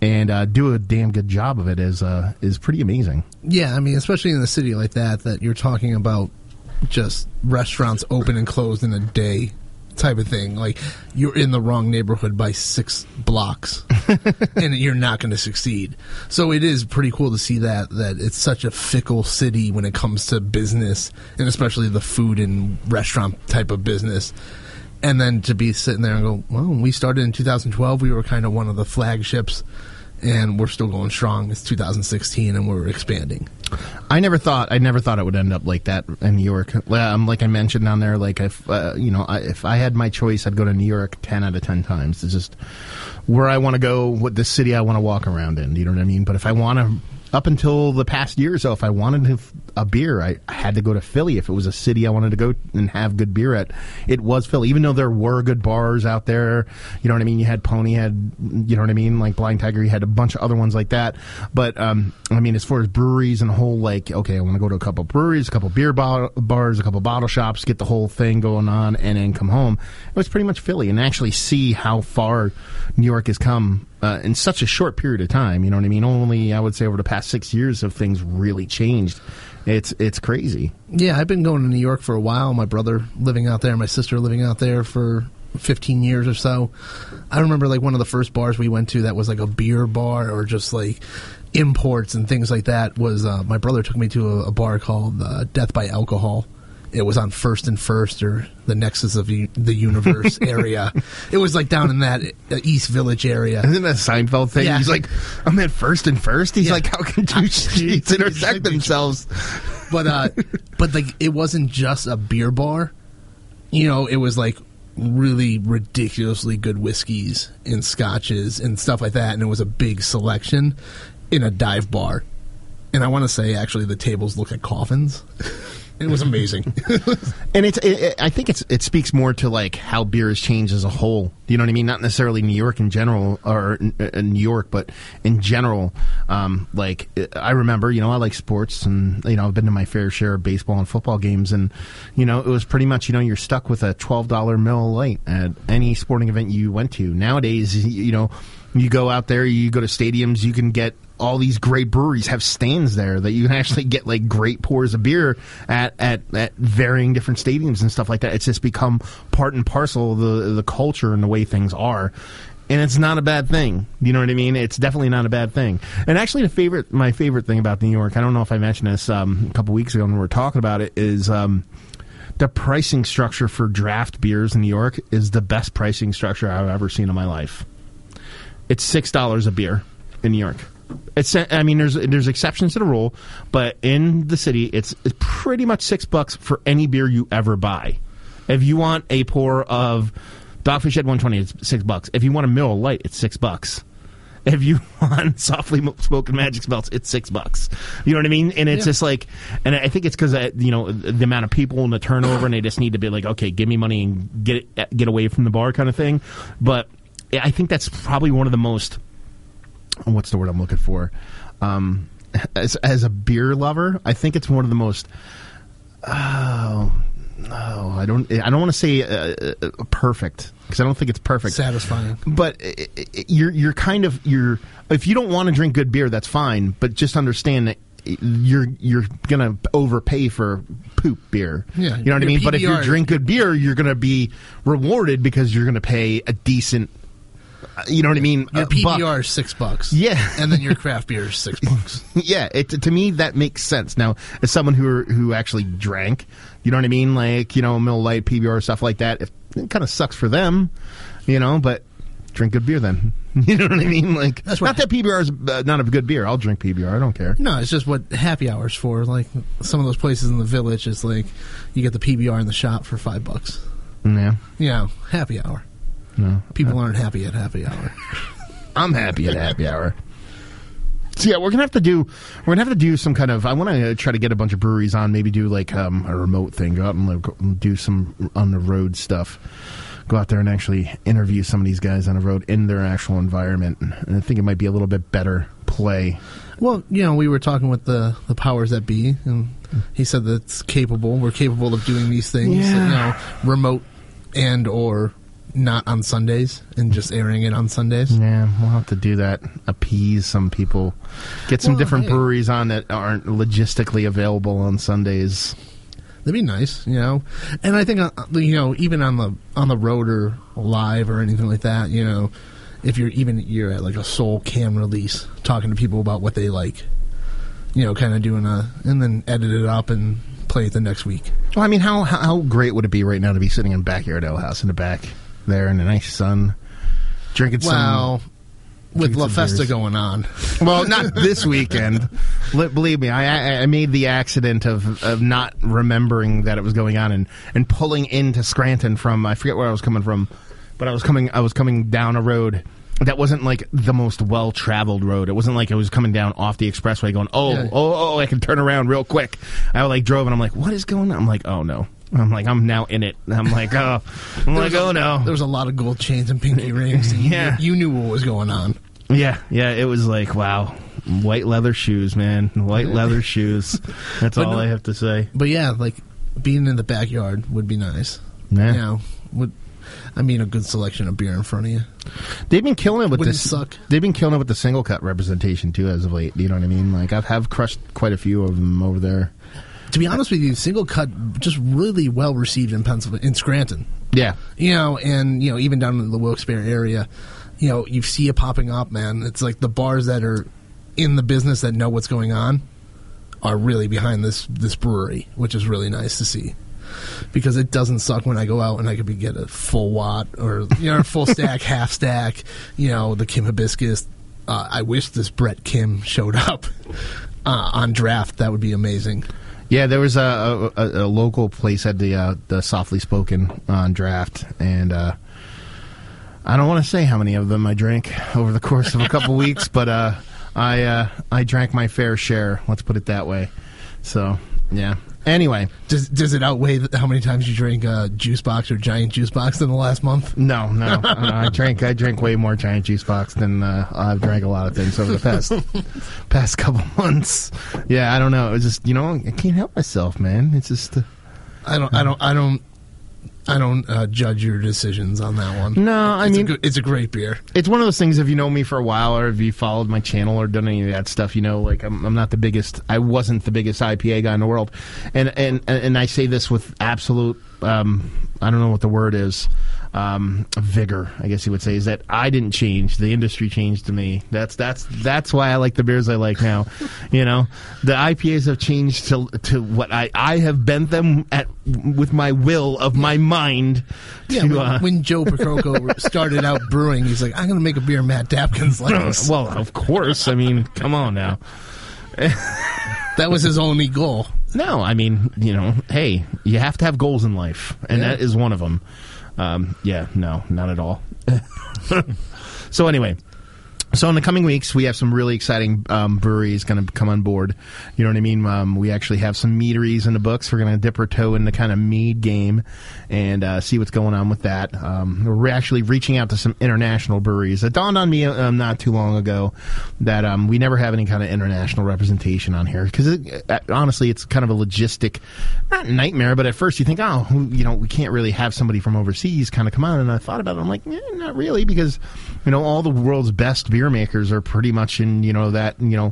and uh, do a damn good job of it is uh, is pretty amazing. Yeah, I mean, especially in a city like that, that you're talking about just restaurants open and closed in a day type of thing. Like you're in the wrong neighborhood by six blocks, and you're not going to succeed. So it is pretty cool to see that that it's such a fickle city when it comes to business, and especially the food and restaurant type of business. And then to be sitting there and go, well, we started in 2012, we were kind of one of the flagships, and we're still going strong. It's 2016, and we're expanding. I never thought I never thought it would end up like that in New York. Um, like I mentioned down there, like if uh, you know, I, if I had my choice, I'd go to New York ten out of ten times. It's just where I want to go, what the city I want to walk around in. You know what I mean? But if I want to, up until the past year or so, if I wanted to, a beer, I, had to go to Philly. If it was a city I wanted to go and have good beer at, it was Philly. Even though there were good bars out there, you know what I mean. You had Pony, had you know what I mean, like Blind Tiger. You had a bunch of other ones like that. But um, I mean, as far as breweries and whole like, okay, I want to go to a couple breweries, a couple beer bo- bars, a couple bottle shops, get the whole thing going on, and then come home. It was pretty much Philly, and actually see how far New York has come uh, in such a short period of time. You know what I mean? Only I would say over the past six years have things really changed. It's it's crazy. Yeah, I've been going to New York for a while. My brother living out there, my sister living out there for 15 years or so. I remember like one of the first bars we went to that was like a beer bar or just like imports and things like that was uh, my brother took me to a, a bar called uh, Death by Alcohol. It was on First and First or the Nexus of u- the Universe area. It was like down in that uh, East Village area. Isn't that Seinfeld thing? Yeah. He's like, I'm at first and first. He's Yeah. like, how can two streets intersect themselves? but uh but like it wasn't just a beer bar you know it was like really ridiculously good whiskeys and scotches and stuff like that and it was a big selection in a dive bar and i want to say actually the tables look like coffins it was amazing and it's it, it- I think it's it speaks more to like how beer has changed as a whole. You know what I mean? Not necessarily New York in general or uh, New York, but in general. Um, like uh, I remember, you know, I like sports, and you know, I've been to my fair share of baseball and football games, and you know, it was pretty much you know you're stuck with a twelve dollar Miller Lite at any sporting event you went to. Nowadays, you know, you go out there, you go to stadiums, you can get all these great breweries have stands there that you can actually get like great pours of beer at, at, at varying different stadiums and stuff like that. It's just become part and parcel of the the culture and the way things are. and it's not a bad thing. You know what I mean? It's definitely not a bad thing. And actually, the favorite, my favorite thing about New York, I don't know if I mentioned this um, a couple weeks ago when we were talking about it, is um, the pricing structure for draft beers in New York is the best pricing structure I've ever seen in my life. It's six dollars a beer in New York. It's, I mean, there's there's exceptions to the rule, but in the city, it's, it's pretty much six bucks for any beer you ever buy. If you want a pour of Dogfish Head 120, it's six bucks. If you want a Miller Lite, it's six bucks. If you want softly spoken magic spells, it's six bucks. You know what I mean? And it's Yeah. just like, and I think it's because uh, you know the amount of people and the turnover, and they just need to be like, okay, give me money and get it, get away from the bar, kind of thing. But I think that's probably one of the most what's the word I'm looking for? Um, as as a beer lover, I think it's one of the most. Oh no, I don't. I don't want to say uh, uh, perfect because I don't think it's perfect. Satisfying. But i i you're you're kind of you're if you don't want to drink good beer, that's fine. But just understand that you're you're gonna overpay for poop beer. Yeah, you know what I mean. But if you drink good beer, you're gonna be rewarded because you're gonna pay a decent. You know what I mean? Your. PBR is six bucks. Yeah. and then your craft beer is six bucks. yeah, it, to me that makes sense. Now, as someone who who actually drank, you know what I mean, like you know, Mill Light, PBR, stuff like that. If, it kind of sucks for them, you know, but drink good beer then. You know what I mean? Like, That's not that PBR is uh, not a good beer. I'll drink PBR. I don't care. No, it's just what happy hours for. Like some of those places in the village, it's like you get the PBR in the shop for five bucks. Yeah, know, happy hour. No, People aren't happy at happy hour. I'm happy at happy hour. So yeah, we're gonna have to do we're gonna have to do some kind of. I want to try to get a bunch of breweries on. Maybe do like um, a remote thing. Go out and like, do some on the road stuff. Go out there and actually interview some of these guys on the road in their actual environment. And I think it might be a little bit better play. Well, you know, we were talking with the the powers that be, and he said that's capable. We're capable of doing these things, Yeah. you know, remote and or not on Sundays, and just airing it on Sundays. Yeah, we'll have to do that. Appease some people. Get some Well, different hey. breweries on that aren't logistically available on Sundays. That'd be nice, you know. And I think, uh, you know, even on the on the road or live or anything like that, you know, if you're even you're at like a soul cam release, talking to people about what they like, you know, kind of doing a and then edit it up and play it the next week. Well, I mean, how how how great would it be right now to be sitting in backyard ale house in the back there in the nice sun, drinking Well, some. with La Festa beers. going on. Well, not this weekend. Believe me, I, I I made the accident of of not remembering that it was going on and and pulling into Scranton from I forget where I was coming from, but I was coming I was coming down a road. That wasn't like the most well traveled road. It wasn't like I was coming down off the expressway going, oh, Yeah. Oh, oh, oh, I can turn around real quick. I like drove and I'm like, what is going on? I'm like, oh no. I'm like, I'm now in it. I'm like, oh, I'm like, oh no. There was a lot of gold chains and pinky rings. And you- Yeah. you, knew what was going on. Yeah, yeah, it was like wow, white leather shoes, man, white leather shoes. That's all no- I have to say. But yeah, like being in the backyard would be nice. Yeah. You know, would I mean a good selection of beer in front of you. They've been killing it with Wouldn't this. suck. They've been killing it with the single cut representation too, as of late. Do you know what I mean? Like I've have crushed quite a few of them over there. To be honest with you, single cut just really well received in Pennsylvania, in Scranton. Yeah, You know, and you know, even down in the Wilkes-Barre area, you know, you see it popping up, man. It's like the bars that are in the business that know what's going on are really behind this this brewery, which is really nice to see. Because it doesn't suck when I go out and I could be get a full watt or you know full stack, half stack. You know the Kim hibiscus. Uh, I wish this Brett Kim showed up uh, on draft. That would be amazing. Yeah. There was a a, a, local place had the uh, the softly spoken on draft, and uh, I don't want to say how many of them I drank over the course of a couple weeks, but uh, I uh, I drank my fair share. Let's put it that way. So yeah. Anyway, Does does it outweigh how many times you drank uh, juice box or giant juice box in the last month? No, no. Uh, I drank I drank way more giant juice box than uh, I've drank a lot of things over the past past couple months. Yeah, I don't know. It was just you know I can't help myself, man. It's just uh, I don't. I don't. I don't. I don't uh, judge your decisions on that one. No, I It's a mean- good- it's a great beer. it's one of those things. If you know me for a while, or if you followed my channel or done any of that stuff, you know, like I'm, I'm not the biggest. I wasn't the biggest IPA guy in the world, and and and I say this with absolute um, I don't know what the word is. Um, vigor, I guess you would say, is that I didn't change. The industry changed to me. That's that's that's why I like the beers I like now. you know, the IPAs have changed to to what I I have bent them at with my will of my mind. Yeah, to, when, uh, when Joe Procroco started out brewing, he's like, "I'm going to make a beer Matt Dapkins likes." well, of course. I mean, come on now. that was his only goal. No, I mean, you know, hey, you have to have goals in life, and Yeah. that is one of them. Um, yeah, no, not at all. so anyway, so in the coming weeks, we have some really exciting um, breweries going to come on board. You know what I mean? Um, we actually have some meaderies in the books. We're going to dip our toe in the kind of mead game and uh, see what's going on with that. Um, we're actually reaching out to some international breweries. It dawned on me um, not too long ago that um, we never have any kind of international representation on here because it, uh, honestly, it's kind of a logistic, not nightmare, but at first you think, oh, you know, we can't really have somebody from overseas kind of come on. And I thought about it. I'm like, eh, not really because, you know, all the world's best beer makers are pretty much in, you know, that, you know,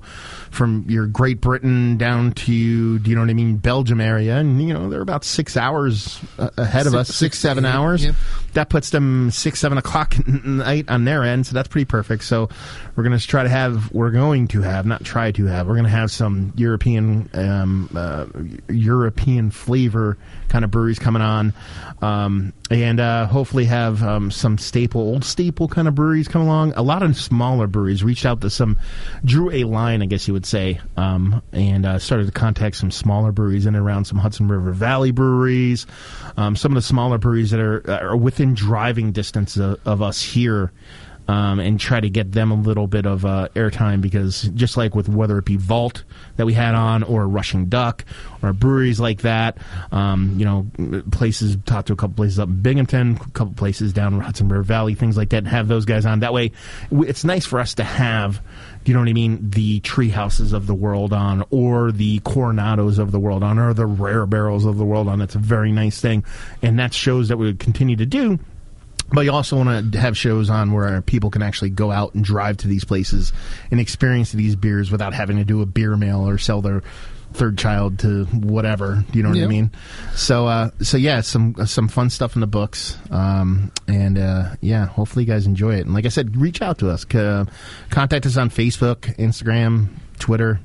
from your Great Britain down to, do you know what I mean, Belgium area. And, you know, they're about six hours ahead of Six- us, six, seven eight, hours. That puts them six, seven o'clock at night on their end. So that's pretty perfect. So we're going to try to have, we're going to have, not try to have, we're going to have some European, um, uh, European flavor kind of breweries coming on. Um, and uh, hopefully have um, some staple, old staple kind of breweries come along. A lot of smaller breweries reached out to some, drew a line, I guess you would say, um, and uh, started to contact some smaller breweries in and around some Hudson River Valley breweries, um, some of the smaller breweries that are, are within driving distance of, of us here um, and try to get them a little bit of uh, airtime because just like with whether it be Vault that we had on or Rushing Duck or breweries like that, um, you know, places talked to a couple places up in Binghamton, a couple places down in Hudson River Valley, things like that, and have those guys on. That way, it's nice for us to have. You know what I mean? The tree houses of the world on, or the coronados of the world on, or the rare barrels of the world on. That's a very nice thing, and that shows that we would continue to do but you also want to have shows on where people can actually go out and drive to these places and experience these beers without having to do a beer mail or sell their third child to whatever. Do you know what I mean? So, uh, so yeah, some some fun stuff in the books, um, and uh, yeah, hopefully you guys enjoy it. And like I said, reach out to us. C- contact us on Facebook, Instagram, Twitter.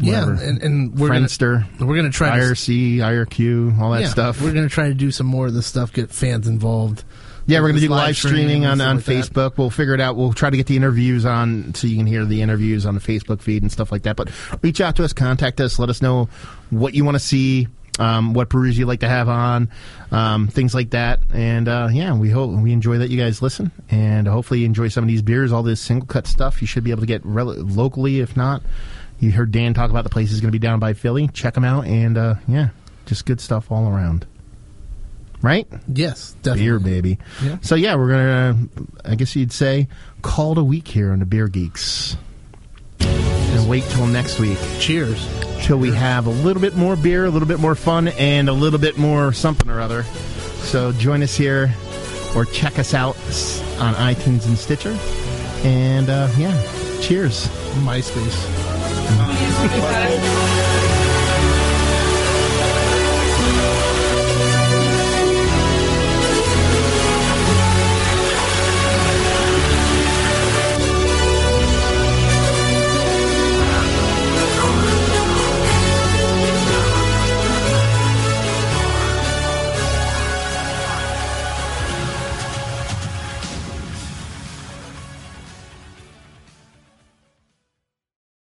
Yeah, and, and we're gonna, Friendster, we're going to try to IRC, IRQ, all that yeah, stuff. We're going to try to do some more of this stuff, get fans involved. Yeah, we're going to do live streaming on, on stuff like that. Facebook. We'll figure it out. We'll try to get the interviews on so you can hear the interviews on the Facebook feed and stuff like that. But reach out to us, contact us, let us know what you want to see, um, what breweries you'd like to have on, um, things like that. And uh, yeah, we hope we enjoy that you guys listen, and hopefully you enjoy some of these beers. All this single cut stuff you should be able to get rel- locally. If not, you heard Dan talk about the places going to be down by Philly. Check them out, and uh, yeah, just good stuff all around. Right? Yes, definitely. Beer, baby. Yeah. So yeah, we're gonna. I guess you'd say call it a week here on the Beer Geeks, and wait till next week. Cheers. Till we have a little bit more beer, a little bit more fun, and a little bit more something or other. So join us here, or check us out on iTunes and Stitcher. And uh, yeah, cheers. MySpace.